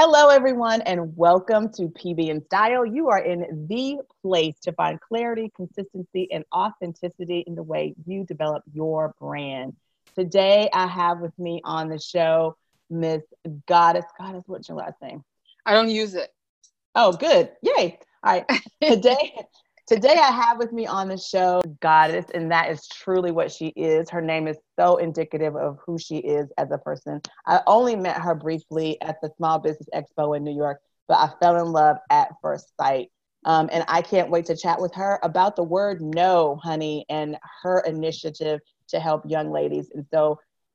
Hello, everyone, and welcome to PB and Style. You are in the place to find clarity, consistency, and authenticity in the way you develop your brand. Today, I have with me on the show Miss Goddess. Goddess, what's your last name? I don't use it. Oh, good. Yay. All right. Today, Today, I have with me on the show Goddess, and that is truly what she is. Her name is so indicative of who she is as a person. I only met her briefly at the Small Business Expo in New York, but I fell in love at first sight. Um, and I can't wait to chat with her about the word no, honey, and her initiative to help young ladies. And so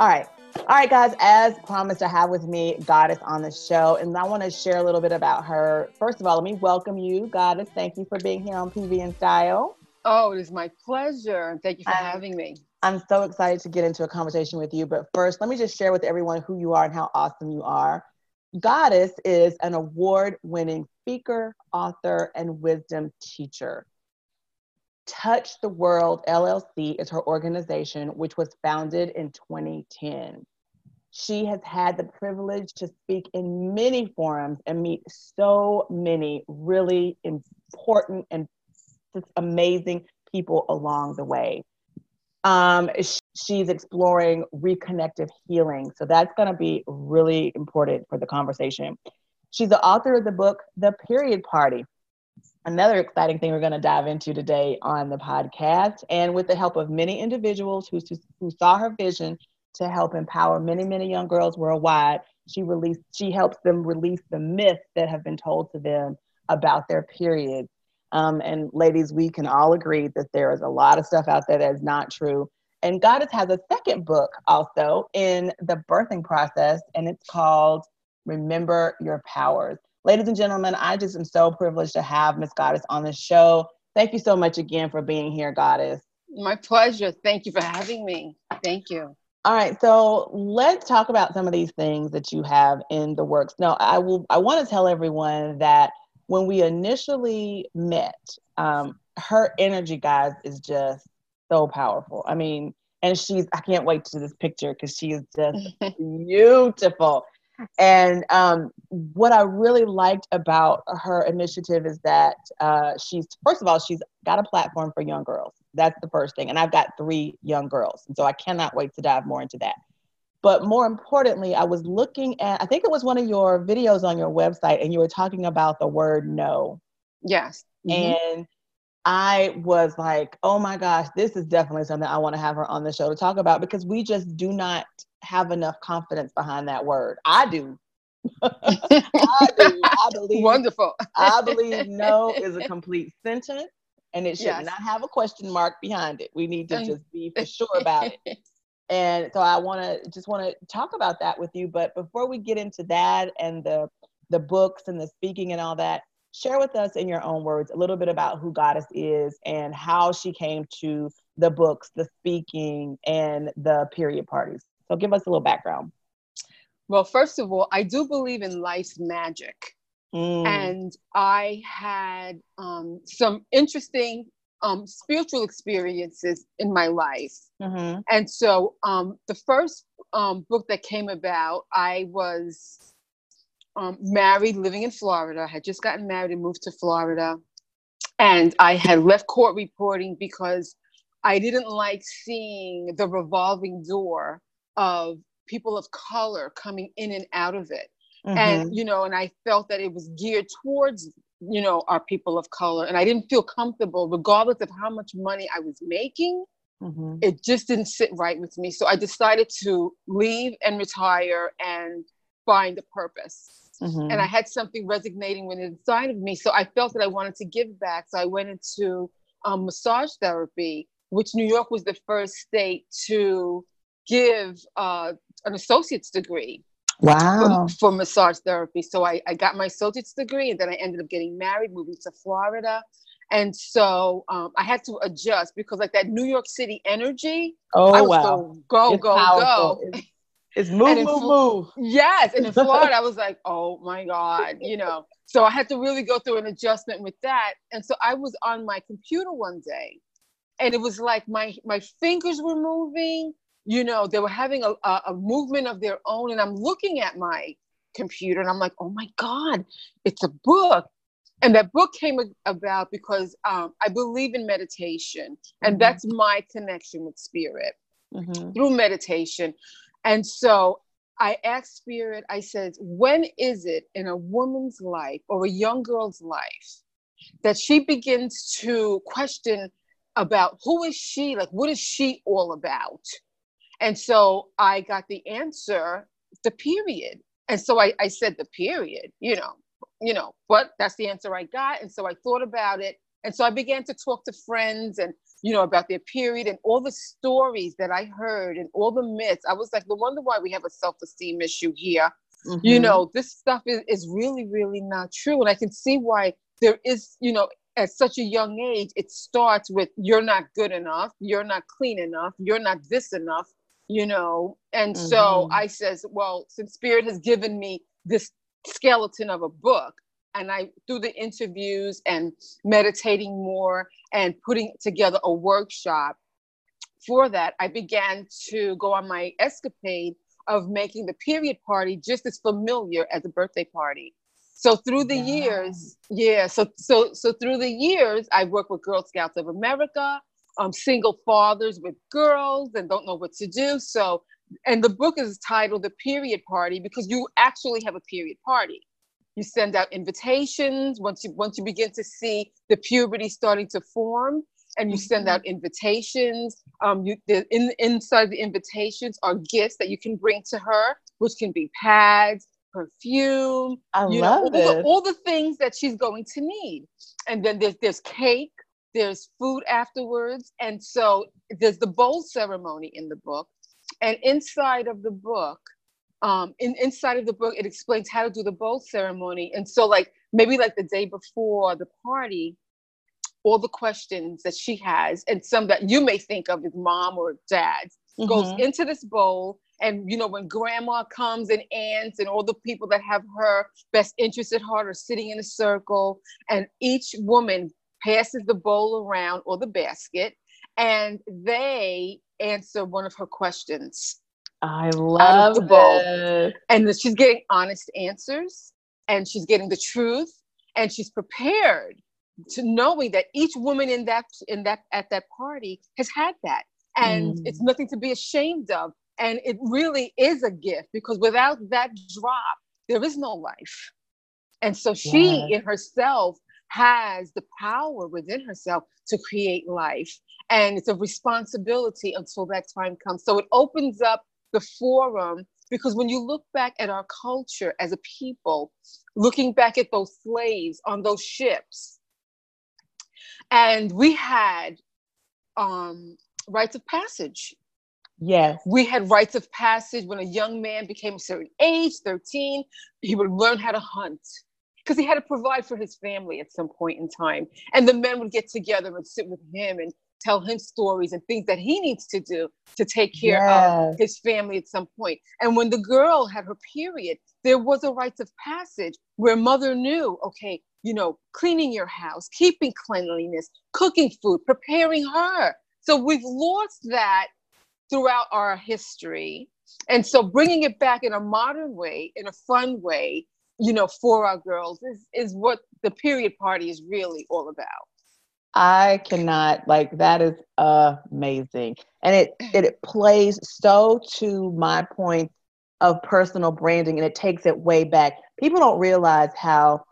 All right. All right, guys, as promised, I have with me Goddess on the show, and I want to share a little bit about her. First of all, let me welcome you, Goddess. Thank you for being here on PB and Style. Oh, it is my pleasure. Thank you for I'm, having me. I'm so excited to get into a conversation with you. But first, let me just share with everyone who you are and how awesome you are. Goddess is an award winning speaker, author, and wisdom teacher. Touch the World LLC is her organization, which was founded in 2010. She has had the privilege to speak in many forums and meet so many really important and amazing people along the way. Um, she's exploring reconnective healing. So that's going to be really important for the conversation. She's the author of the book, The Period Party another exciting thing we're going to dive into today on the podcast. And with the help of many individuals who, who saw her vision to help empower many, many young girls worldwide, she released, she helps them release the myths that have been told to them about their period. Um, and ladies, we can all agree that there is a lot of stuff out there that is not true. And Goddess has a second book also in the birthing process, and it's called Remember Your Powers. Ladies and gentlemen, I just am so privileged to have Miss Goddess on the show. Thank you so much again for being here, Goddess. My pleasure. Thank you for having me. Thank you. All right, so let's talk about some of these things that you have in the works. Now, I will. I want to tell everyone that when we initially met, um, her energy, guys, is just so powerful. I mean, and she's. I can't wait to this picture because she is just beautiful. And um, what I really liked about her initiative is that uh, she's, first of all, she's got a platform for young girls. That's the first thing. And I've got three young girls. And so I cannot wait to dive more into that. But more importantly, I was looking at, I think it was one of your videos on your website, and you were talking about the word no. Yes. Mm-hmm. And I was like, oh my gosh, this is definitely something I want to have her on the show to talk about because we just do not have enough confidence behind that word. I do. I do. I believe wonderful. I believe no is a complete sentence and it should yes. not have a question mark behind it. We need to just be for sure about it. And so I want to just want to talk about that with you. But before we get into that and the the books and the speaking and all that, share with us in your own words a little bit about who Goddess is and how she came to the books, the speaking, and the period parties. So give us a little background. Well, first of all, I do believe in life's magic. Mm. And I had um, some interesting um, spiritual experiences in my life. Mm-hmm. And so um, the first um, book that came about, I was um, married, living in Florida. I had just gotten married and moved to Florida. And I had left court reporting because I didn't like seeing the revolving door of people of color coming in and out of it. Mm-hmm. And, you know, and I felt that it was geared towards, you know, our people of color. And I didn't feel comfortable, regardless of how much money I was making. Mm-hmm. It just didn't sit right with me. So I decided to leave and retire and find a purpose. Mm-hmm. And I had something resonating within inside of me. So I felt that I wanted to give back. So I went into um, massage therapy, which New York was the first state to give uh, an associate's degree wow for, for, massage therapy so I, I got my associate's degree and then i ended up getting married moving to florida And so um, I had to adjust because like that New York City energy. Oh I was wow! So go It's go powerful. go. It's, it's move And move move. Yes, and in Florida, I was like, oh my God, you know. So I had to really go through an adjustment with that. And so I was on my computer one day, and it was like my my fingers were moving. You know, they were having a, a, a movement of their own, and I'm looking at my computer, and I'm like, oh my God, it's a book. And that book came about because um, I believe in meditation, and Mhm. that's my connection with spirit Mhm. through meditation. And so I asked Spirit, I said, when is it in a woman's life or a young girl's life that she begins to question about who is she? Like, what is she all about? And so I got the answer, the period. And so I, I said the period, you know, you know, but that's the answer I got. And so I thought about it. And so I began to talk to friends and, you know, about their period and all the stories that I heard and all the myths. I was like, no wonder why we have a self-esteem issue here. You Mhm. know, this stuff is, is really, really not true. And I can see why there is, you know, at such a young age, it starts with you're not good enough, you're not clean enough, you're not this enough, you know. And so Mhm. I says, well, since Spirit has given me this skeleton of a book, and I through the interviews and meditating more and putting together a workshop for that, I began to go on my escapade of making the period party just as familiar as a birthday party. So through the Wow. years, yeah. So so so through the years, I've worked with Girl Scouts of America, um, single fathers with girls and don't know what to do. So, and the book is titled "The Period Party" because you actually have a period party. You send out invitations once you once you begin to see the puberty starting to form, and you send out invitations. Um, you the, in inside the invitations are gifts that you can bring to her, which can be pads, perfume, I you know, love all the, all the things that she's going to need. And then there's there's cake, there's food afterwards, and so there's the bowl ceremony in the book. And inside of the book, um, in inside of the book, it explains how to do the bowl ceremony. And so, like maybe like the day before the party, all the questions that she has, and some that you may think of as mom or dad goes Mhm. into this bowl. And you know, when grandma comes and aunts and all the people that have her best interest at heart are sitting in a circle, and each woman passes the bowl around or the basket, and they answer one of her questions. I love the bowl. And she's getting honest answers, and she's getting the truth, and she's prepared to knowing that each woman in that in that at that party has had that and Mm. it's nothing to be ashamed of and it really is a gift because without that drop there is no life and so she Yes. in herself has the power within herself to create life and it's a responsibility until that time comes. So it opens up the forum because when you look back at our culture as a people looking back at those slaves on those ships and we had um, rites of passage. Yes. we had rites of passage when a young man became a certain age 13 he would learn how to hunt because he had to provide for his family at some point in time and the men would get together and sit with him and tell him stories and things that he needs to do to take care of his family at some point. point and when the girl had her period there was a rites of passage where mother knew okay you know cleaning your house keeping cleanliness cooking food preparing her so we've lost that throughout our history. And so bringing it back in a modern way, in a fun way, you know, for our girls is, is what the period party is really all about. I cannot like that is amazing. And it it plays so to my point of personal branding and it takes it way back. People don't realize how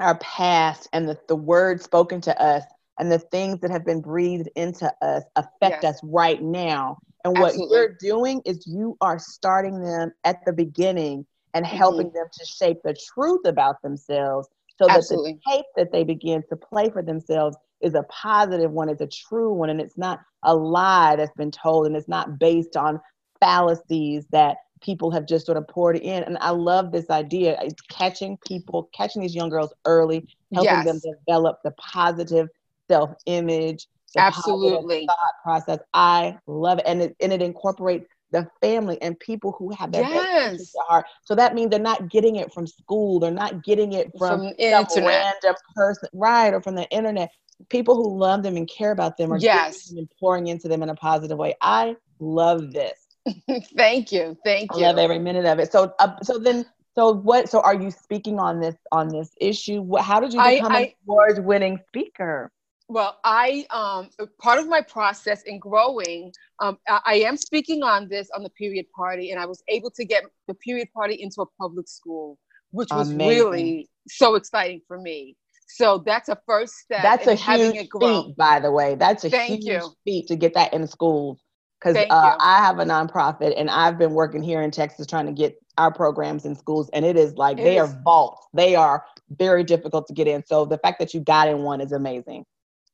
our past and the, the words spoken to us and the things that have been breathed into us affect Yes. us right now. And what Absolutely. you're doing is you are starting them at the beginning and Mm-hmm. helping them to shape the truth about themselves so that Absolutely. the tape that they begin to play for themselves is a positive one, is a true one, and it's not a lie that's been told and it's not based on fallacies that people have just sort of poured in. And I love this idea. It's catching people, catching these young girls early, helping yes. them develop the positive self-image, absolutely thought process. I love it. And it and it incorporates the family and people who have their yes. heart. So that means they're not getting it from school. They're not getting it from, from some random person, right, or from the internet. People who love them and care about them are yes. and pouring into them in a positive way. I love this. Thank you. Thank you. I love every minute of it. So, uh, so then, so what? So, are you speaking on this on this issue? How did you become I, I, award-winning speaker? Well, I um, part of my process in growing, um, I, I, am speaking on this on the period party, and I was able to get the period party into a public school, which was Amazing. really so exciting for me. So that's a first step. That's a huge feat, by the way. That's a Thank huge you. feat to get that in schools. Because uh, I have a nonprofit, and I've been working here in Texas trying to get our programs in schools, and it is like it they is. are vaults. They are very difficult to get in. So the fact that you got in one is amazing.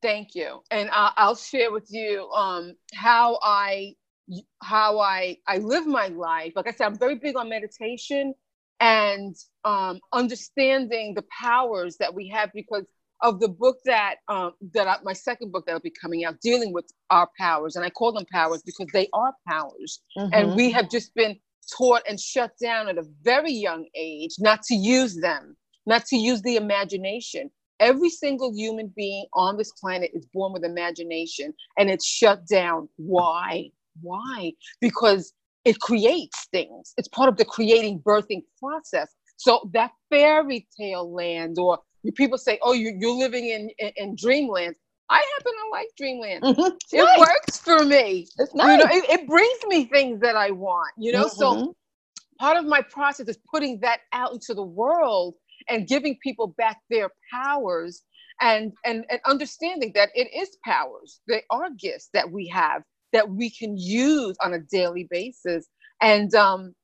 Thank you, and I'll, I'll share with you um, how I how I I live my life. Like I said, I'm very big on meditation and um, understanding the powers that we have because of the book that um, that I, my second book that'll be coming out, dealing with our powers, and I call them powers because they are powers, mm-hmm. and we have just been taught and shut down at a very young age not to use them, not to use the imagination. Every single human being on this planet is born with imagination and it's shut down. Why? Why? Because it creates things. It's part of the creating, birthing process. So that fairy tale land, or people say, oh, you, you're living in, in, in dreamland. I happen to like dreamland. Mm-hmm. It nice. works for me. It's nice. You know, it, it, brings me things that I want, you know? Mm-hmm. So part of my process is putting that out into the world and giving people back their powers and, and, and understanding that it is powers. They are gifts that we have that we can use on a daily basis. And um,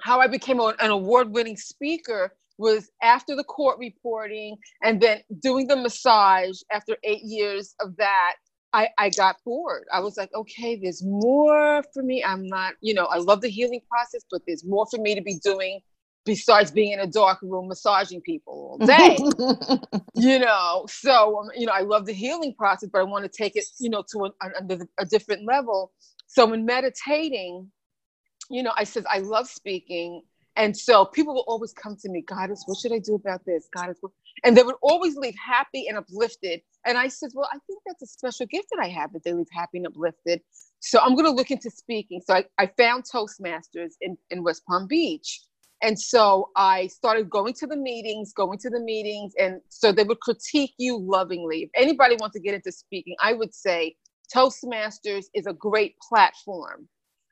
how I became an award winning speaker was after the court reporting and then doing the massage after eight years of that. I, I got bored. I was like, okay, there's more for me. I'm not, you know, I love the healing process, but there's more for me to be doing besides being in a dark room massaging people all day. You know so um, you know i love the healing process but i want to take it you know to a, a, a different level. So in meditating you know i said i love speaking. And so people will always come to me goddess what should i do about this? Goddess what? and they would always leave happy and uplifted. And i said well i think that's a special gift that i have that they leave happy and uplifted. So i'm going to look into speaking. So i, I found toastmasters in, in west palm beach and so I started going to the meetings, going to the meetings. And so they would critique you lovingly. If anybody wants to get into speaking, I would say Toastmasters is a great platform.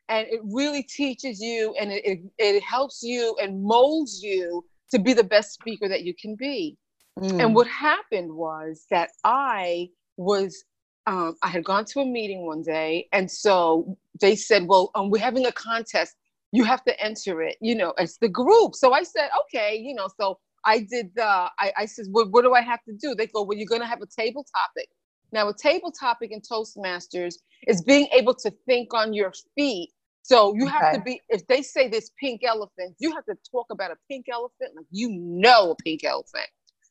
And it really teaches you and it, it, it helps you and molds you to be the best speaker that you can be. Mm. And what happened was that I was um, I had gone to a meeting one day, and so they said, "Well, um, we're having a contest you have to enter it, you know, as the group. So I said, okay, you know, so I did the, I, I said, what, what do I have to do? They go, well, you're going to have a table topic. Now, a table topic in Toastmasters is being able to think on your feet. So you have to be, if they say this pink elephant, you have to talk about a pink elephant like you know a pink elephant.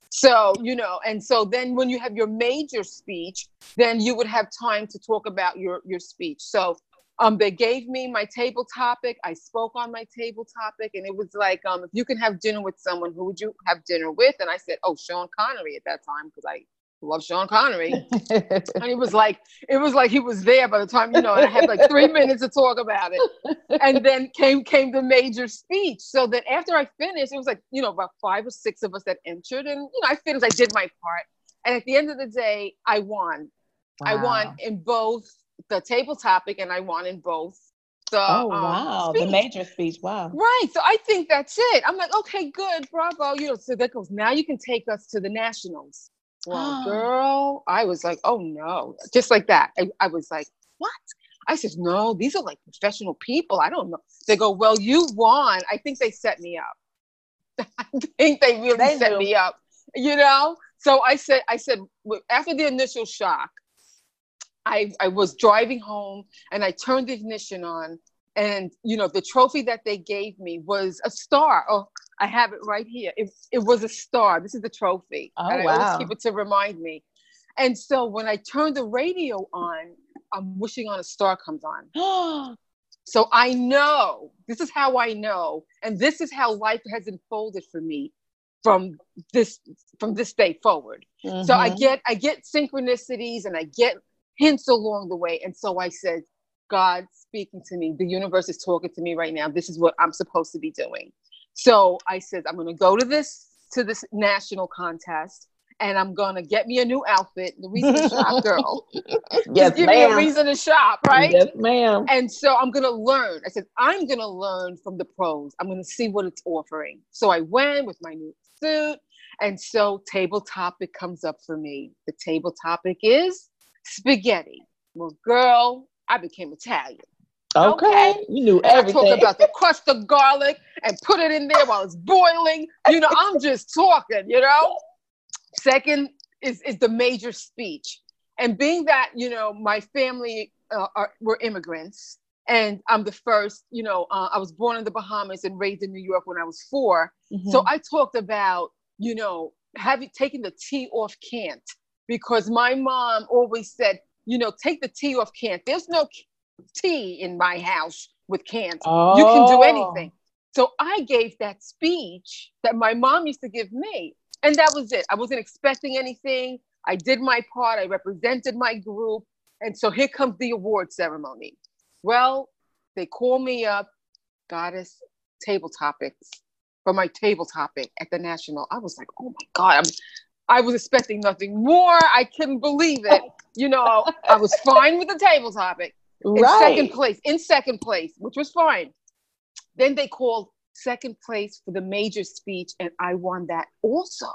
So, you know, and so then when you have your major speech, then you would have time to talk about your your speech. So um, they gave me my table topic. I spoke on my table topic, and it was like, um, if you can have dinner with someone, who would you have dinner with? And I said, oh, Sean Connery at that time because I love Sean Connery. and it was like, it was like he was there by the time, you know, and I had like three minutes to talk about it. And then came came the major speech. So that after I finished, it was like, you know, about five or six of us that entered, and you know, I finished. I did my part, and at the end of the day, I won. Wow. I won in both the table topic and I won in both. The, oh um, wow, speech. the major speech. Wow. Right. So I think that's it. I'm like, okay, good, bravo. You know, so that goes. Now you can take us to the nationals. Well, girl, I was like, oh no, just like that. I, I was like, what? I said, no, these are like professional people. I don't know. They go, well, you won. I think they set me up. I think they really they set do. me up. You know. So I said, I said, after the initial shock, I, I was driving home and I turned the ignition on and you know the trophy that they gave me was a star oh i have it right here it, it was a star this is the trophy oh, and wow. i always keep it to remind me and so when i turn the radio on i'm wishing on a star comes on so i know this is how i know and this is how life has unfolded for me from this from this day forward mm-hmm. so i mm-hmm. get i get synchronicities and i get hints along the way and so i said God speaking to me. The universe is talking to me right now. This is what I'm supposed to be doing. So I said, I'm going to go to this to this national contest, and I'm going to get me a new outfit. The reason to shop, girl. yes, give ma'am. me a reason to shop, right? Yes, ma'am. And so I'm going to learn. I said, I'm going to learn from the pros. I'm going to see what it's offering. So I went with my new suit. And so table topic comes up for me. The table topic is spaghetti. Well, girl, I became Italian. Okay. okay. You knew everything. I talk about the crust of garlic and put it in there while it's boiling. You know, I'm just talking, you know. Second is, is the major speech. And being that, you know, my family uh, are, were immigrants and I'm the first, you know, uh, I was born in the Bahamas and raised in New York when I was 4 mm-hmm. So I talked about, you know, having taken the T off can't because my mom always said, you know, take the tea off cans. There's no tea in my house with cans. Oh. You can do oh. anything. So I gave that speech that my mom used to give me. And that was it. I wasn't expecting anything. I did my part. I represented my group. And so here comes the award ceremony. Well, they call me up, goddess table topics for my table topic at the national. I was like, oh my God, I'm I was expecting nothing more. I couldn't believe it. You know, I was fine with the table topic. In right. second place, in second place, which was fine. Then they called second place for the major speech, and I won that also.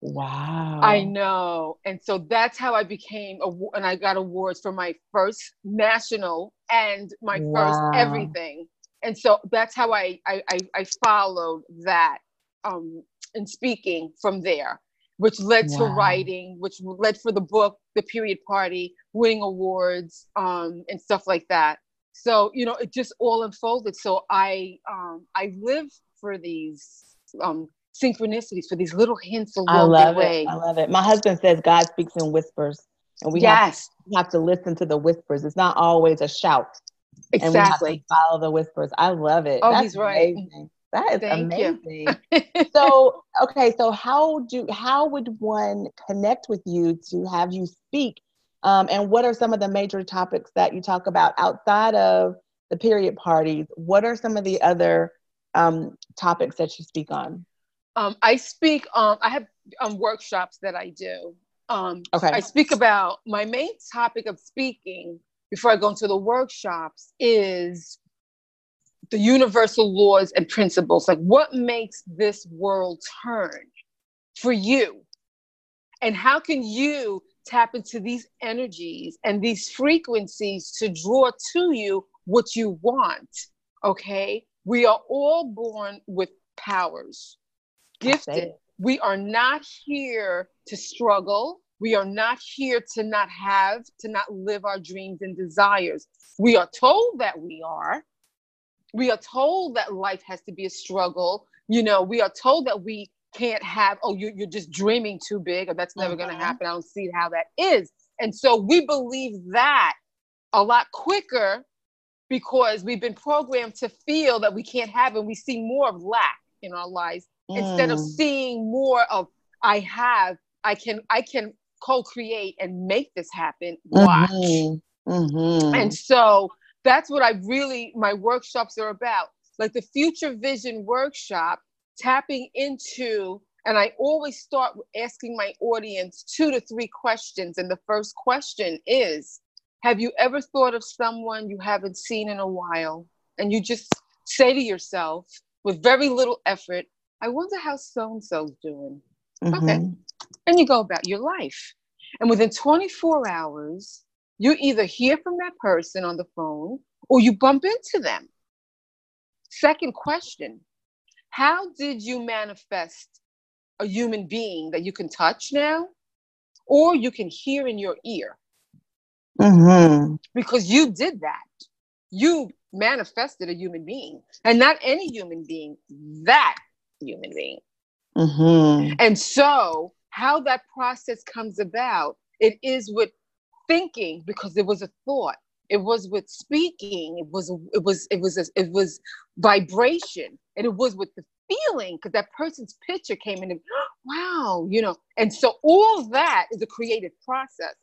Wow. I know. And so that's how I became, a, and I got awards for my first national and my wow. first everything. And so that's how I, I, I, I followed that um, in speaking from there which led wow. to writing, which led for the book, The Period Party, winning awards, um, and stuff like that. So you know, it just all unfolded. So I um, I live for these um, synchronicities, for these little hints along I love the way. It. I love it. My husband says God speaks in whispers, and we yes. have, to, have to listen to the whispers. It's not always a shout. Exactly. follow the whispers. I love it. Oh, That's he's right. Amazing. That is Thank amazing. so, okay, so how do how would one connect with you to have you speak? Um, and what are some of the major topics that you talk about outside of the period parties? What are some of the other um, topics that you speak on? Um, I speak. Um, I have um, workshops that I do. Um, okay. I speak about my main topic of speaking before I go into the workshops is the universal laws and principles like what makes this world turn for you? And how can you tap into these energies and these frequencies to draw to you what you want okay? We are all born with powers. Gifted. we are not here to struggle. We are not here to not have to not live our dreams and desires. We are told that we are we are told that life has to be a struggle you know we are told that we can't have oh you, you're just dreaming too big or that's never going to mm-hmm. happen i don't see how that is and so we believe that a lot quicker because we've been programmed to feel that we can't have and we see more of lack in our lives mm. instead of mm. seeing more of i have i can i can co-create and make this happen watch mm-hmm. Mm-hmm. and so that's what I really, my workshops are about. Like the Future Vision workshop, tapping into, and I always start asking my audience two to three questions. And the first question is Have you ever thought of someone you haven't seen in a while? And you just say to yourself, with very little effort, I wonder how so and so's doing. Mm-hmm. Okay. And you go about your life. And within 24 hours, you either hear from that person on the phone or you bump into them. Second question How did you manifest a human being that you can touch now or you can hear in your ear? Mm-hmm. Because you did that. you manifested a human being and not any human being, that human being. Mm-hmm. And so, how that process comes about, it is with thinking because it was a thought. It was with speaking. It was it was it was it was vibration, and it was with the feeling because that person's picture came in and wow, you know. And so all that is a creative process.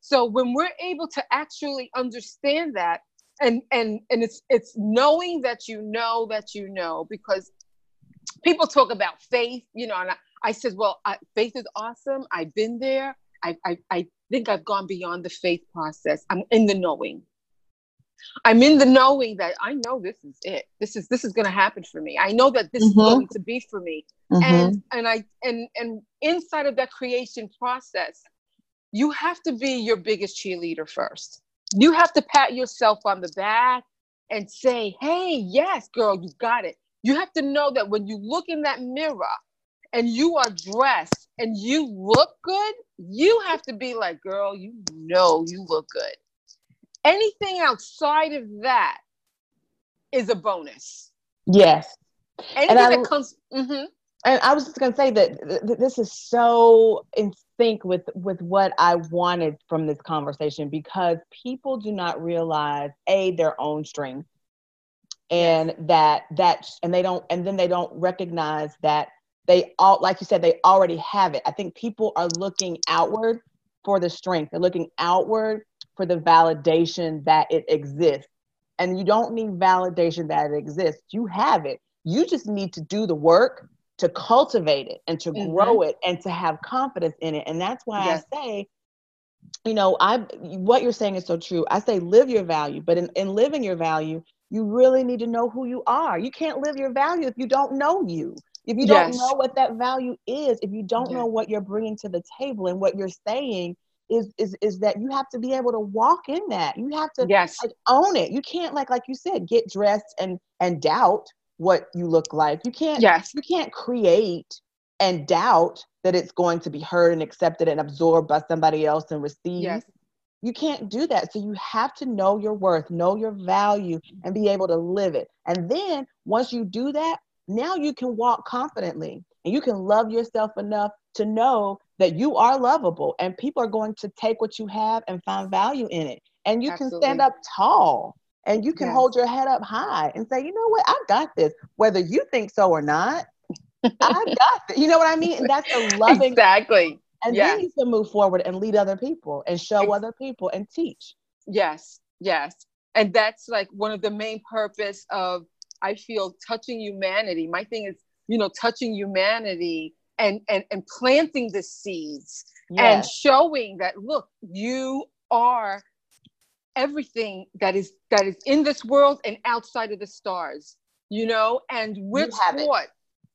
So when we're able to actually understand that, and and and it's it's knowing that you know that you know because people talk about faith, you know, and I, I said, well, I, faith is awesome. I've been there. I, I I think I've gone beyond the faith process. I'm in the knowing. I'm in the knowing that I know this is it. This is this is going to happen for me. I know that this mm-hmm. is going to be for me. Mm-hmm. And and I and and inside of that creation process, you have to be your biggest cheerleader first. You have to pat yourself on the back and say, "Hey, yes, girl, you got it." You have to know that when you look in that mirror and you are dressed and you look good, you have to be like, "Girl, you know you look good." Anything outside of that is a bonus. Yes. Anything I, that comes. Mm-hmm. And I was just going to say that th- this is so in sync with with what I wanted from this conversation because people do not realize a their own strength and yes. that that and they don't and then they don't recognize that they all like you said they already have it. I think people are looking outward for the strength. They're looking outward for the validation that it exists. And you don't need validation that it exists. You have it. You just need to do the work to cultivate it and to mm-hmm. grow it and to have confidence in it. And that's why yes. I say, you know, I what you're saying is so true. I say live your value, but in, in living your value, you really need to know who you are. You can't live your value if you don't know you. If you don't know what that value is, if you don't know what you're bringing to the table and what you're saying, is is is that you have to be able to walk in that. You have to yes. like, own it. You can't like like you said, get dressed and and doubt what you look like. You can't yes. you can't create and doubt that it's going to be heard and accepted and absorbed by somebody else and received. Yes. You can't do that. So you have to know your worth, know your value, and be able to live it. And then once you do that, now you can walk confidently and you can love yourself enough to know that you are lovable and people are going to take what you have and find value in it. And you Absolutely. can stand up tall and you can yes. hold your head up high and say, you know what, I got this, whether you think so or not. I got this. You know what I mean? And that's a loving. Exactly. And yes. then you can move forward and lead other people and show other people and teach. Yes, yes. And that's like one of the main purpose of I feel touching humanity. My thing is, you know, touching humanity and and, and planting the seeds yes. and showing that look you are everything that is that is in this world and outside of the stars you know and we're taught it.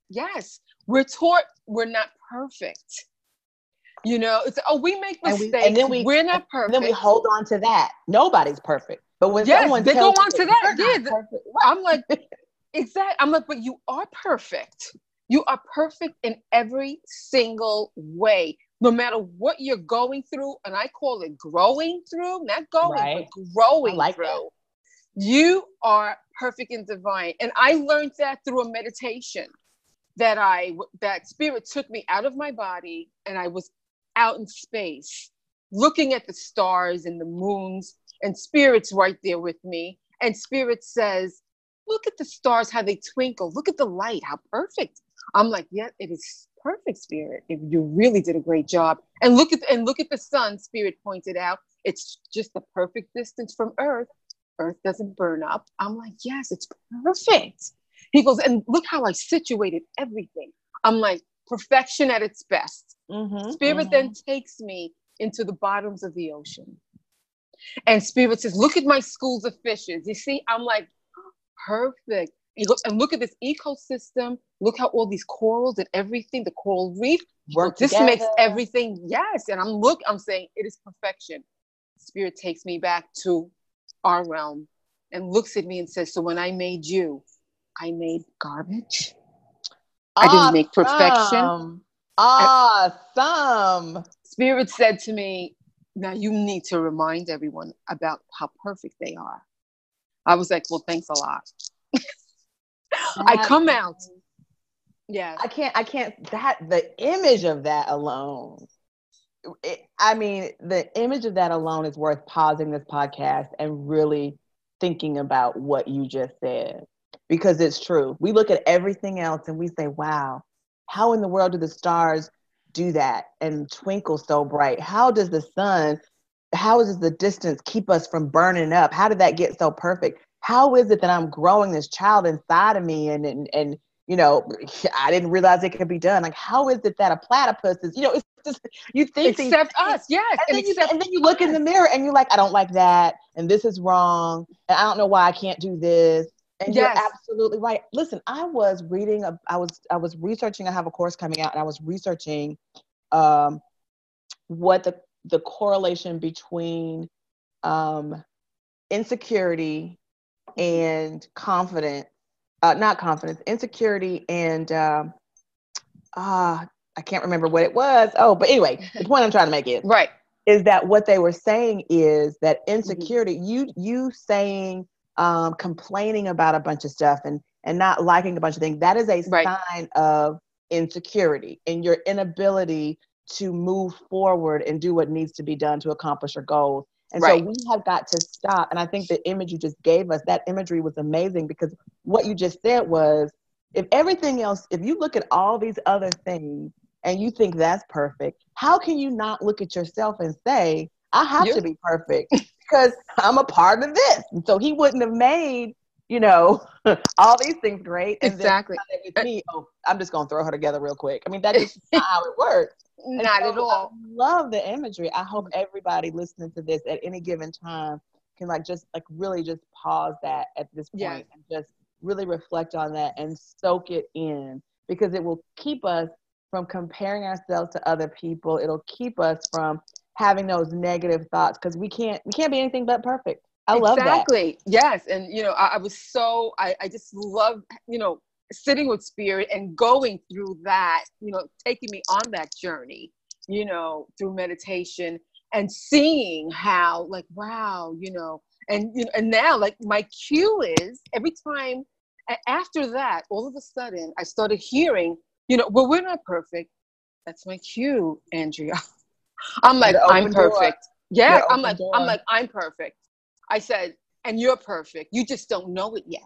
yes we're taught we're not perfect you know it's oh we make mistakes and, we, and then we, we're not perfect then we hold on to that nobody's perfect but when yes, someone they go on to that yeah i'm like exactly i'm like but you are perfect you are perfect in every single way, no matter what you're going through. And I call it growing through, not going, right. but growing like through. That. You are perfect and divine. And I learned that through a meditation that I that spirit took me out of my body and I was out in space looking at the stars and the moons and spirits right there with me and spirit says look at the stars how they twinkle look at the light how perfect I'm like, yeah, it is perfect, Spirit. If you really did a great job. And look at and look at the sun. Spirit pointed out, it's just the perfect distance from Earth. Earth doesn't burn up. I'm like, yes, it's perfect. He goes, and look how I situated everything. I'm like, perfection at its best. Mm-hmm, Spirit mm-hmm. then takes me into the bottoms of the ocean. And Spirit says, look at my schools of fishes. You see, I'm like, perfect. And look, and look at this ecosystem. Look how all these corals and everything, the coral reef, work. This together. makes everything yes. And I'm look, I'm saying it is perfection. Spirit takes me back to our realm and looks at me and says, "So when I made you, I made garbage. Awesome. I didn't make perfection." Awesome. Spirit said to me, "Now you need to remind everyone about how perfect they are." I was like, well, thanks a lot. I come out. Yeah. I can't, I can't, that, the image of that alone. It, I mean, the image of that alone is worth pausing this podcast and really thinking about what you just said because it's true. We look at everything else and we say, wow, how in the world do the stars do that and twinkle so bright? How does the sun, how does the distance keep us from burning up? How did that get so perfect? How is it that I'm growing this child inside of me and, and, and you know, I didn't realize it could be done. Like, how is it that a platypus is, you know, it's just, you think accept these, us, yes. And, and, then you, and then you look in the mirror and you're like, I don't like that, and this is wrong, and I don't know why I can't do this. And yes. you're absolutely right. Listen, I was reading, a, I was, I was researching. I have a course coming out, and I was researching um, what the the correlation between um, insecurity and confidence uh, not confidence, insecurity, and uh, uh, I can't remember what it was. Oh, but anyway, the point I'm trying to make is right is that what they were saying is that insecurity, mm-hmm. you you saying um, complaining about a bunch of stuff and and not liking a bunch of things, that is a right. sign of insecurity and your inability to move forward and do what needs to be done to accomplish your goals. And right. so we have got to stop. And I think the image you just gave us, that imagery was amazing because what you just said was if everything else, if you look at all these other things and you think that's perfect, how can you not look at yourself and say, I have to be perfect because I'm a part of this? And so he wouldn't have made, you know, all these things great. And exactly. Then me, oh, I'm just going to throw her together real quick. I mean, that is not how it works. Not so at all. I love the imagery. I hope everybody listening to this at any given time can like just like really just pause that at this point yes. and just really reflect on that and soak it in because it will keep us from comparing ourselves to other people. It'll keep us from having those negative thoughts because we can't we can't be anything but perfect. I love exactly. Yes, and you know I, I was so I, I just love you know sitting with spirit and going through that, you know, taking me on that journey, you know, through meditation and seeing how, like, wow, you know, and you know, and now like my cue is every time after that, all of a sudden I started hearing, you know, well, we're not perfect. That's my cue, Andrea. I'm like, I'm perfect. Yeah, I'm like, door. I'm like, I'm perfect. I said, and you're perfect. You just don't know it yet.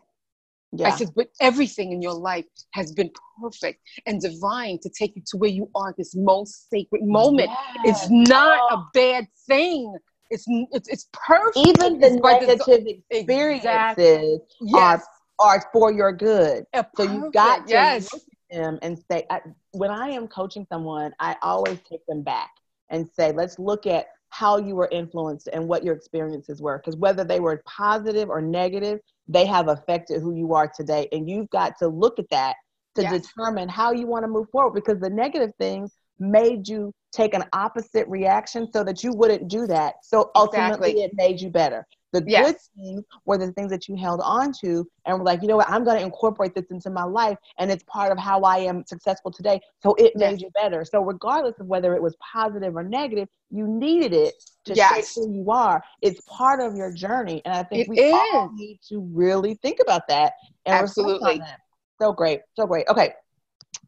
Yeah. I said, but everything in your life has been perfect and divine to take you to where you are, this most sacred moment. Yes. It's not oh. a bad thing. It's, it's, it's perfect. Even the it's negative experiences exactly. yes. are, are for your good. So you've got to yes. look at them and say, I, when I am coaching someone, I always take them back and say, let's look at how you were influenced and what your experiences were. Because whether they were positive or negative, they have affected who you are today. And you've got to look at that to yes. determine how you want to move forward because the negative things made you take an opposite reaction so that you wouldn't do that. So ultimately, exactly. it made you better. The yes. good things were the things that you held on to and were like, you know what, I'm going to incorporate this into my life. And it's part of how I am successful today. So it yes. made you better. So, regardless of whether it was positive or negative, you needed it to yes. shape who you are. It's part of your journey. And I think it we is. all need to really think about that and absolutely. That. So great. So great. Okay.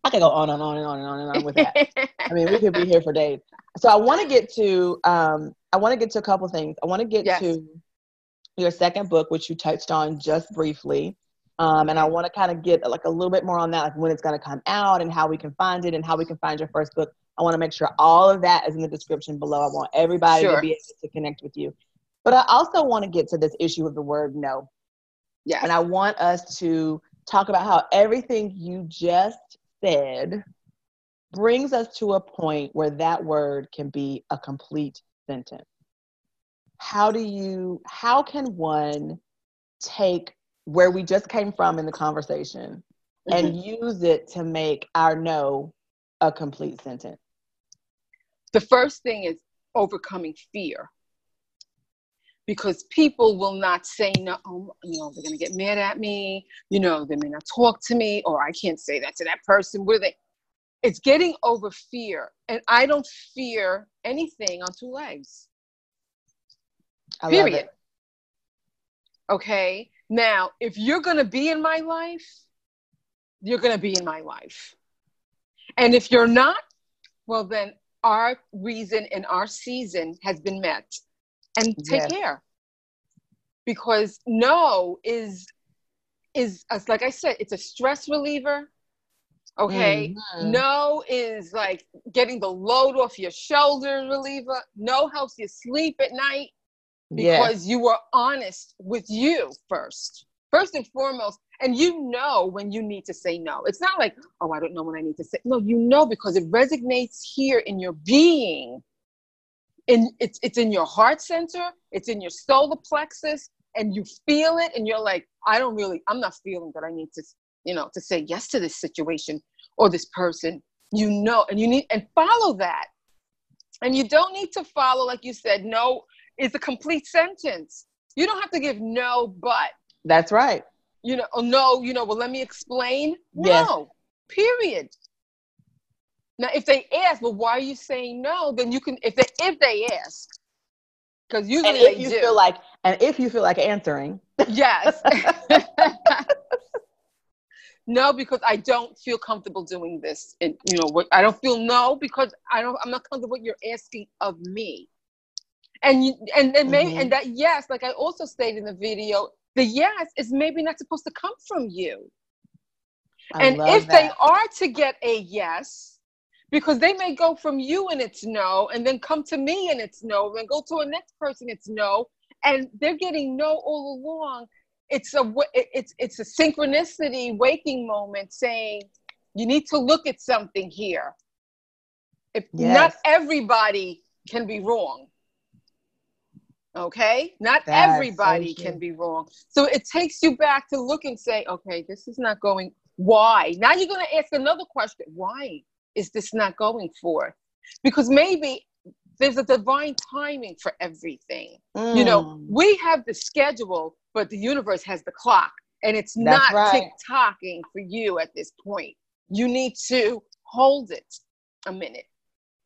I can go on and on and on and on and on with that. I mean, we could be here for days. So I want to get to um, I want to get to a couple things. I want to get to your second book, which you touched on just briefly. Um, and I want to kind of get like a little bit more on that, like when it's going to come out and how we can find it and how we can find your first book. I want to make sure all of that is in the description below. I want everybody sure. to be able to connect with you. But I also want to get to this issue of the word no. Yeah. And I want us to talk about how everything you just said brings us to a point where that word can be a complete sentence how do you how can one take where we just came from in the conversation mm-hmm. and use it to make our no a complete sentence? The first thing is overcoming fear. Because people will not say no oh, you know they're going to get mad at me you know they may not talk to me or i can't say that to that person. Where they it's getting over fear. And i don't fear anything on two legs I Period. Okay. Now, if you're going to be in my life, you're going to be in my life. And if you're not, well, then our reason and our season has been met. And take yes. care. Because no is is as like I said, it's a stress reliever. Okay. Mm-hmm. No is like getting the load off your shoulder reliever. No helps you sleep at night because yes. you were honest with you first. First and foremost, and you know when you need to say no. It's not like, oh, I don't know when I need to say no. You know because it resonates here in your being. And it's it's in your heart center, it's in your solar plexus, and you feel it, and you're like, I don't really, I'm not feeling that I need to, you know, to say yes to this situation or this person. You know, and you need and follow that. And you don't need to follow, like you said, no is a complete sentence. You don't have to give no, but. That's right. You know, oh no, you know, well, let me explain. Yes. No, period. Now, if they ask, well, why are you saying no? Then you can, if they if they ask, because usually and if you do. feel like, and if you feel like answering, yes. no, because I don't feel comfortable doing this, and you know, what I don't feel no because I don't. I'm not comfortable what you're asking of me and you, and and, maybe, mm-hmm. and that yes like i also stated in the video the yes is maybe not supposed to come from you I and if that. they are to get a yes because they may go from you and it's no and then come to me and it's no and go to a next person it's no and they're getting no all along it's a it's it's a synchronicity waking moment saying you need to look at something here if yes. not everybody can be wrong Okay, not That's everybody so can be wrong. So it takes you back to look and say, okay, this is not going. Why? Now you're going to ask another question. Why is this not going forth? Because maybe there's a divine timing for everything. Mm. You know, mm. we have the schedule, but the universe has the clock, and it's That's not right. tick tocking for you at this point. You need to hold it a minute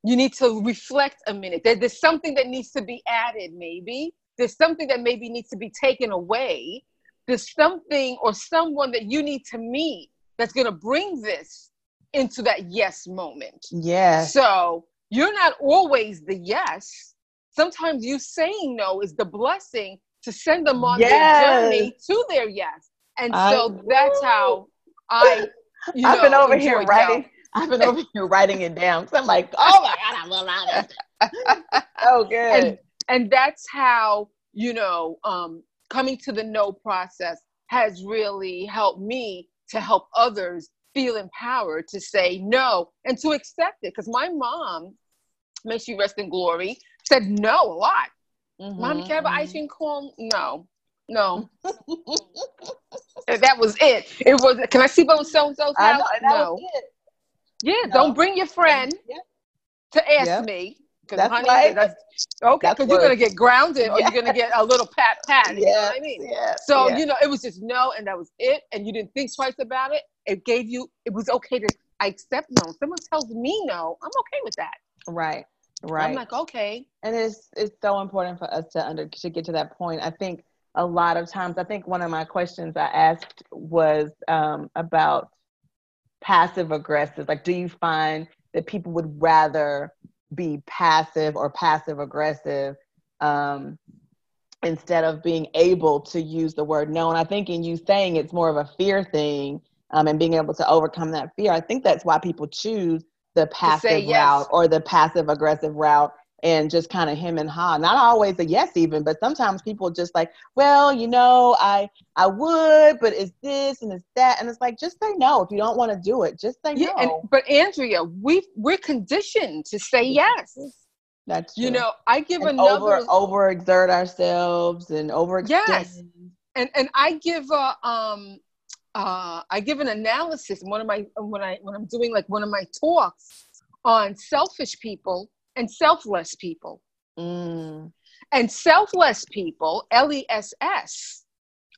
you need to reflect a minute. There, there's something that needs to be added, maybe. There's something that maybe needs to be taken away. There's something or someone that you need to meet that's going to bring this into that yes moment. Yeah. So you're not always the yes. Sometimes you saying no is the blessing to send them on yes. their journey to their yes. And so I, that's how I, you I've been over here writing. I've been over here writing it down because I'm like, oh my god, I love it. oh, good. And, and that's how you know um, coming to the no process has really helped me to help others feel empowered to say no and to accept it. Because my mom, may she rest in glory, said no a lot. Mm-hmm, Mommy, can I have an ice mm-hmm. cream cone? No, no. that was it. It was. Can I sleep on so and so's house? no. Yeah, don't bring your friend yeah. to ask yeah. me. That's honey, right. That's, okay, because you're gonna get grounded or you're gonna get a little pat pat. You know what I mean? Yeah. So you know, it was just no, and that was it, and you didn't think twice about it. It gave you. It was okay to. I accept no. Someone tells me no, I'm okay with that. Right. Right. I'm like okay. And it's it's so important for us to under to get to that point. I think a lot of times. I think one of my questions I asked was um, about passive aggressive? Like, do you find that people would rather be passive or passive aggressive um, instead of being able to use the word no? And I think in you saying it's more of a fear thing um, and being able to overcome that fear, I think that's why people choose the passive yes. route or the passive aggressive route and just kind of him and ha. Not always a yes, even, but sometimes people just like, well, you know, I I would, but it's this and it's that, and it's like just say no if you don't want to do it. Just say yeah, no. And, but Andrea, we we're conditioned to say yes. That's true. you know, I give and another over overexert ourselves and overextend. Yes, and and I give a um uh I give an analysis one of my when I when I'm doing like one of my talks on selfish people and selfless people. Mm. And selfless people, L E S S,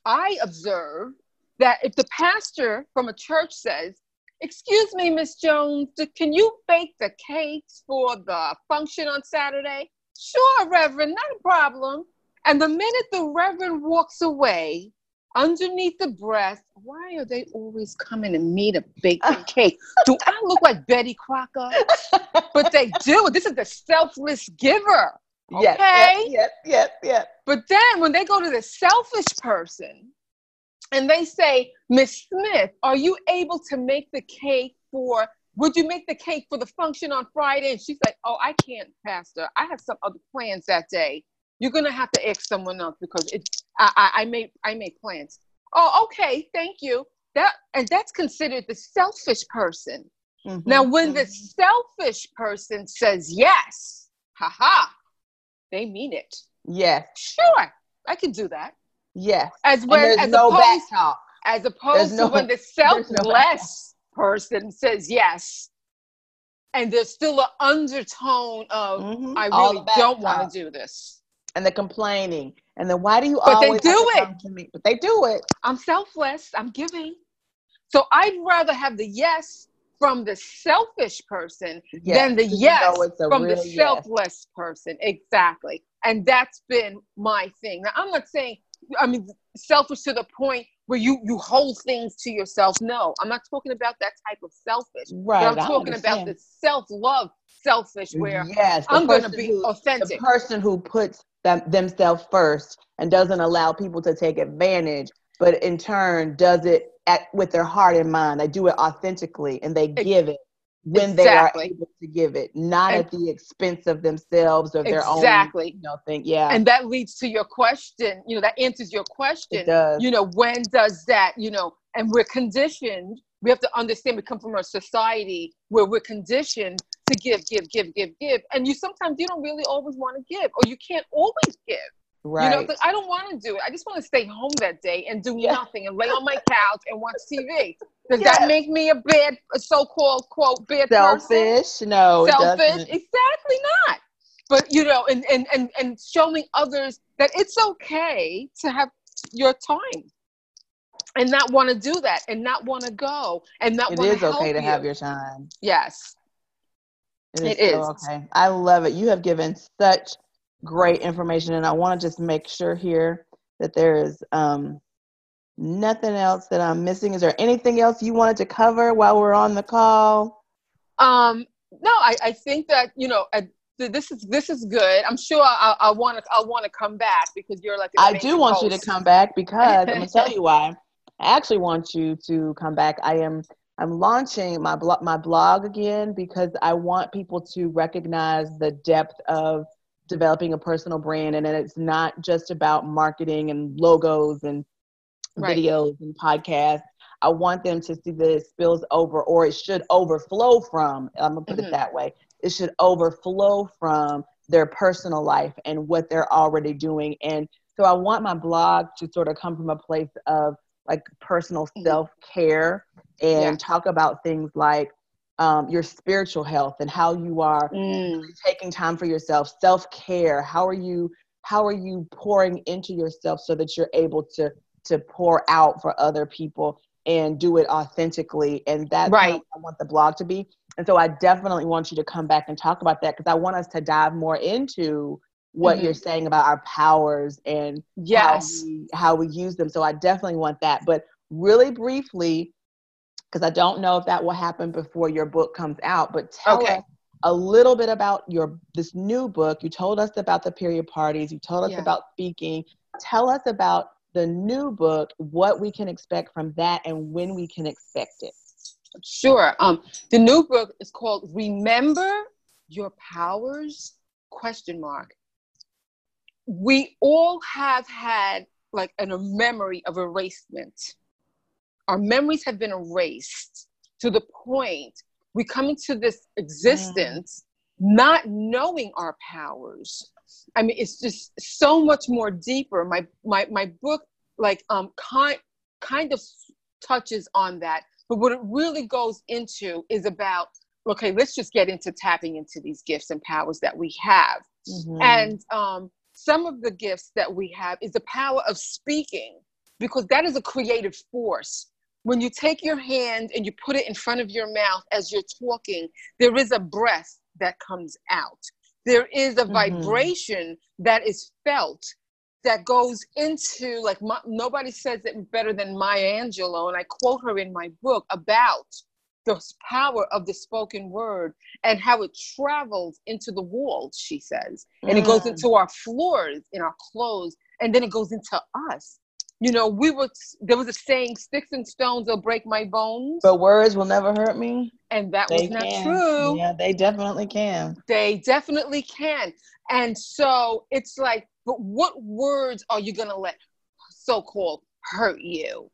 I observe that if the pastor from a church says, Excuse me, Miss Jones, can you bake the cakes for the function on Saturday? Sure, Reverend, not a problem. And the minute the Reverend walks away, underneath the breast, why are they always coming to me to bake ah. the cake? Do I look like Betty Crocker? but they do. This is the selfless giver. Okay. Yes, yep, yep, yes. But then when they go to the selfish person and they say, Miss Smith, are you able to make the cake for would you make the cake for the function on Friday? And she's like, Oh, I can't, Pastor. I have some other plans that day. You're gonna have to ask someone else because it I, I, I made I made plans. Oh, okay, thank you. That and that's considered the selfish person. Mm-hmm. Now, when the mm-hmm. selfish person says yes, haha, they mean it. Yes. Sure, I can do that. Yes. As when as no opposed, talk. As opposed no, to when the selfless no person says yes, and there's still an undertone of mm-hmm. I really don't want to do this. And the complaining. And then why do you but always they do it? to me? But they do it. I'm selfless. I'm giving. So I'd rather have the yes from the selfish person yes, than the yes from the selfless yes. person. Exactly. And that's been my thing. Now, I'm not saying, I mean, selfish to the point where you you hold things to yourself. No, I'm not talking about that type of selfish. Right. I'm talking about the self-love selfish where yes, I'm going to be who, authentic. The person who puts them, themselves first and doesn't allow people to take advantage, but in turn does it at, with their heart and mind. They do it authentically and they give it when exactly. they are able to give it, not and, at the expense of themselves or their exactly. own. Exactly. You know, think yeah. And that leads to your question. You know, that answers your question. It does. You know, when does that? You know, and we're conditioned. We have to understand. We come from a society where we're conditioned to give, give, give, give, give, and you sometimes you don't really always want to give, or you can't always give. Right. You know, I don't want to do it. I just want to stay home that day and do yeah. nothing and lay on my couch and watch TV. Does yes. that make me a bad, a so-called quote bad person? selfish? Person? No, selfish. Exactly not. But you know, and and and and showing others that it's okay to have your time and not want to do that and not want to go and not it is okay to you. have your time yes it is, it is. okay i love it you have given such great information. And I want to just make sure here that there is um, nothing else that I'm missing. Is there anything else you wanted to cover while we're on the call? Um, no, I, I think that, you know, this is this is good. I'm sure I want to I want to come back because you're like I do want host. you to come back because I'm gonna tell you why. I actually want you to come back. I am I'm launching my blog my blog again because I want people to recognize the depth of developing a personal brand and it's not just about marketing and logos and right. videos and podcasts i want them to see that it spills over or it should overflow from i'm gonna put mm-hmm. it that way it should overflow from their personal life and what they're already doing and so i want my blog to sort of come from a place of like personal mm-hmm. self-care and yeah. talk about things like um, your spiritual health and how you are mm. taking time for yourself self-care. How are you how are you pouring into yourself so that you're able to to pour out for other people and do it authentically? And that's right. I want the blog to be. And so i definitely want you to come back and talk about that because i want us to dive more into what mm-hmm. you're saying about our powers and yes. how we, how we use them. So i definitely want that. But really briefly because I don't know if that will happen before your book comes out. But tell okay. us a little bit about your this new book. You told us about the period parties. You told us yeah. about speaking. Tell us about the new book, what we can expect from that, and when we can expect it. Sure. Um, the new book is called "Remember Your Powers?" Question mark. We all have had like an, a memory of erasement our memories have been erased to the point we come into this existence mm. not knowing our powers i mean it's just so much more deeper my my my book like um kind kind of touches on that but what it really goes into is about okay let's just get into tapping into these gifts and powers that we have mm-hmm. and um some of the gifts that we have is the power of speaking because that is a creative force when you take your hand and you put it in front of your mouth as you're talking, there is a breath that comes out. There is a mm-hmm. vibration that is felt that goes into like my, nobody says it better than Maya Angelou, and I quote her in my book about the power of the spoken word and how it travels into the walls. She says, and mm. it goes mm. into our floors, in our clothes, and then it goes into us. You know, we were there was a saying, "Sticks and stones will break my bones, but words will never hurt me." And that they was not can. true. Yeah, they definitely can. They definitely can. And so it's like, but what words are you going to let so called hurt you?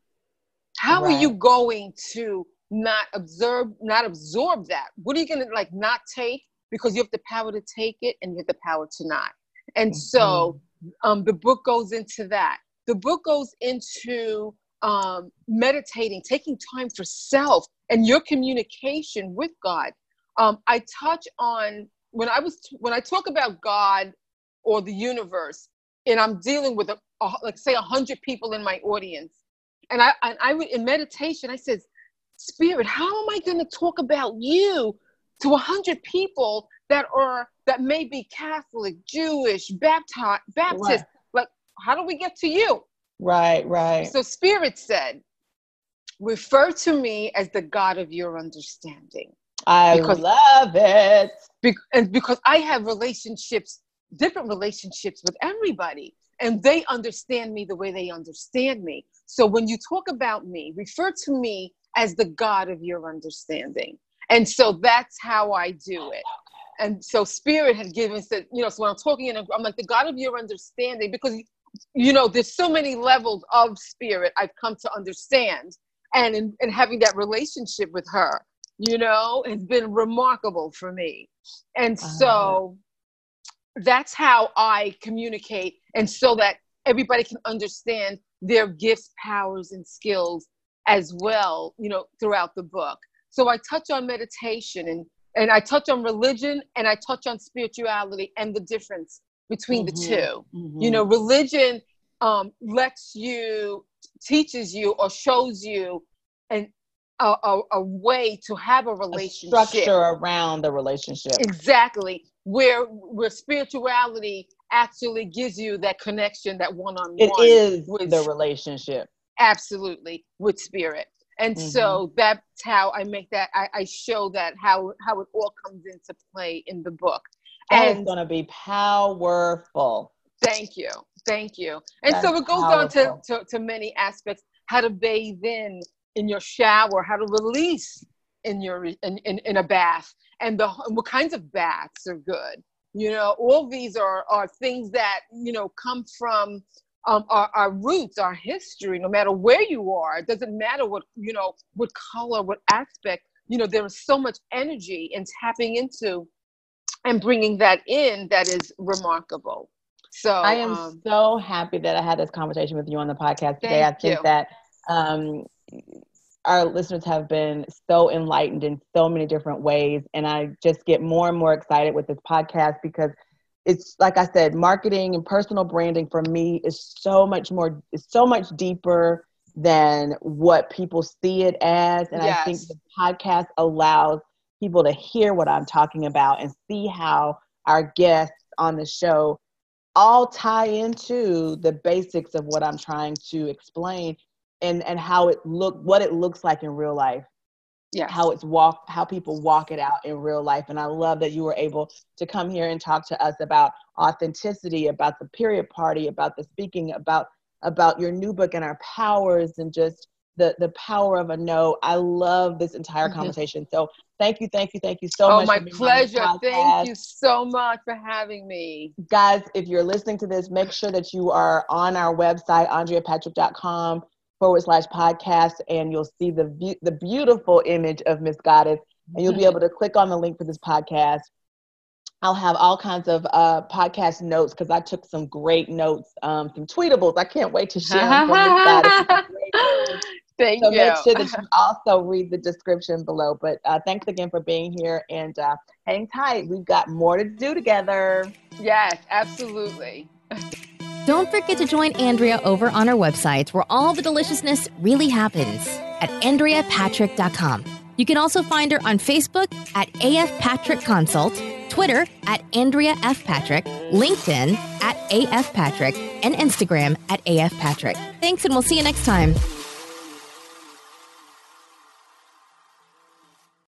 How right. are you going to not observe, not absorb that? What are you going to like not take because you have the power to take it and you have the power to not? And mm-hmm. so um, the book goes into that. The book goes into um, meditating, taking time for self and your communication with God. Um, I touch on when I was when I talk about God or the universe, and I'm dealing with a, a like say hundred people in my audience, and I and I would in meditation I said, Spirit, how am I going to talk about you to hundred people that are that may be Catholic, Jewish, Baptist, Baptist? How do we get to you? Right, right. So Spirit said, refer to me as the God of your understanding. I because, love it. Be- and because I have relationships, different relationships with everybody, and they understand me the way they understand me. So when you talk about me, refer to me as the God of your understanding. And so that's how I do it. And so Spirit had given said, you know, so when I'm talking and I'm like the God of your understanding because you know there's so many levels of Spirit I've come to understand, and in, in having that relationship with her you know, has been remarkable for me. And uh-huh. so that's how I communicate, and so that everybody can understand their gifts, powers, and skills as well, you know, throughout the book. So I touch on meditation and and I touch on religion and I touch on spirituality and the difference between mm-hmm. the 2 mm-hmm. You know, religion um, lets you, teaches you, or shows you and a, a, a way to have a relationship. a structure around the relationship. Exactly. Where where spirituality actually gives you that connection that one-on-one it is with, the relationship. Absolutely with spirit. And mm-hmm. so that's how i make that I, I, show that how how it all comes into play in the book that and it's going to be powerful thank you thank you and that's so it goes powerful. on to, to to many aspects how to bathe in in your shower, how to release in your in, in, in a bath, and the what kinds of baths are good. You know, all these are are things that you know come from um, our, our roots, our history. No matter where you are, it doesn't matter what you know, what color, what aspect. You know, there is so much energy in tapping into and bringing that in that is remarkable. So I am um, so happy that I had this conversation with you on the podcast today. I think you. that um, our listeners have been so enlightened in so many different ways. And I just get more and more excited with this podcast because it's like I said, marketing and personal branding for me is so much more, it's so much deeper than what people see it as. And yes. I think the podcast allows people to hear what I'm talking about and see how our guests on the show all tie into the basics of what I'm trying to explain and and how it look what it looks like in real life. Yeah how it's walk how people walk it out in real life. And i love that you were able to come here and talk to us about authenticity about the period party about the speaking about about your new book and our powers and just the the power of a no i love this entire mm-hmm. conversation so thank you thank you thank you so oh, much oh my pleasure thank you so much for having me guys if you're listening to this make sure that you are on our website andreapatrick.com forward slash podcast and you'll see the the beautiful image of Miss Goddess and you'll be mm-hmm. able to click on the link for this podcast. I'll have all kinds of uh, podcast notes because I took some great notes, um, some tweetables. I can't wait to share them from Miss Goddess. Thank so you. make sure that you also read the description below. But uh, thanks again for being here and uh, hang tight. We've got more to do together. Yes, absolutely. Don't forget to join Andrea over on our website where all the deliciousness really happens at AndreaPatrick.com. You can also find her on Facebook at AF Patrick Consult, Twitter at Andrea F. Patrick, LinkedIn at AF Patrick and Instagram at AF Patrick. Thanks, and we'll see you next time.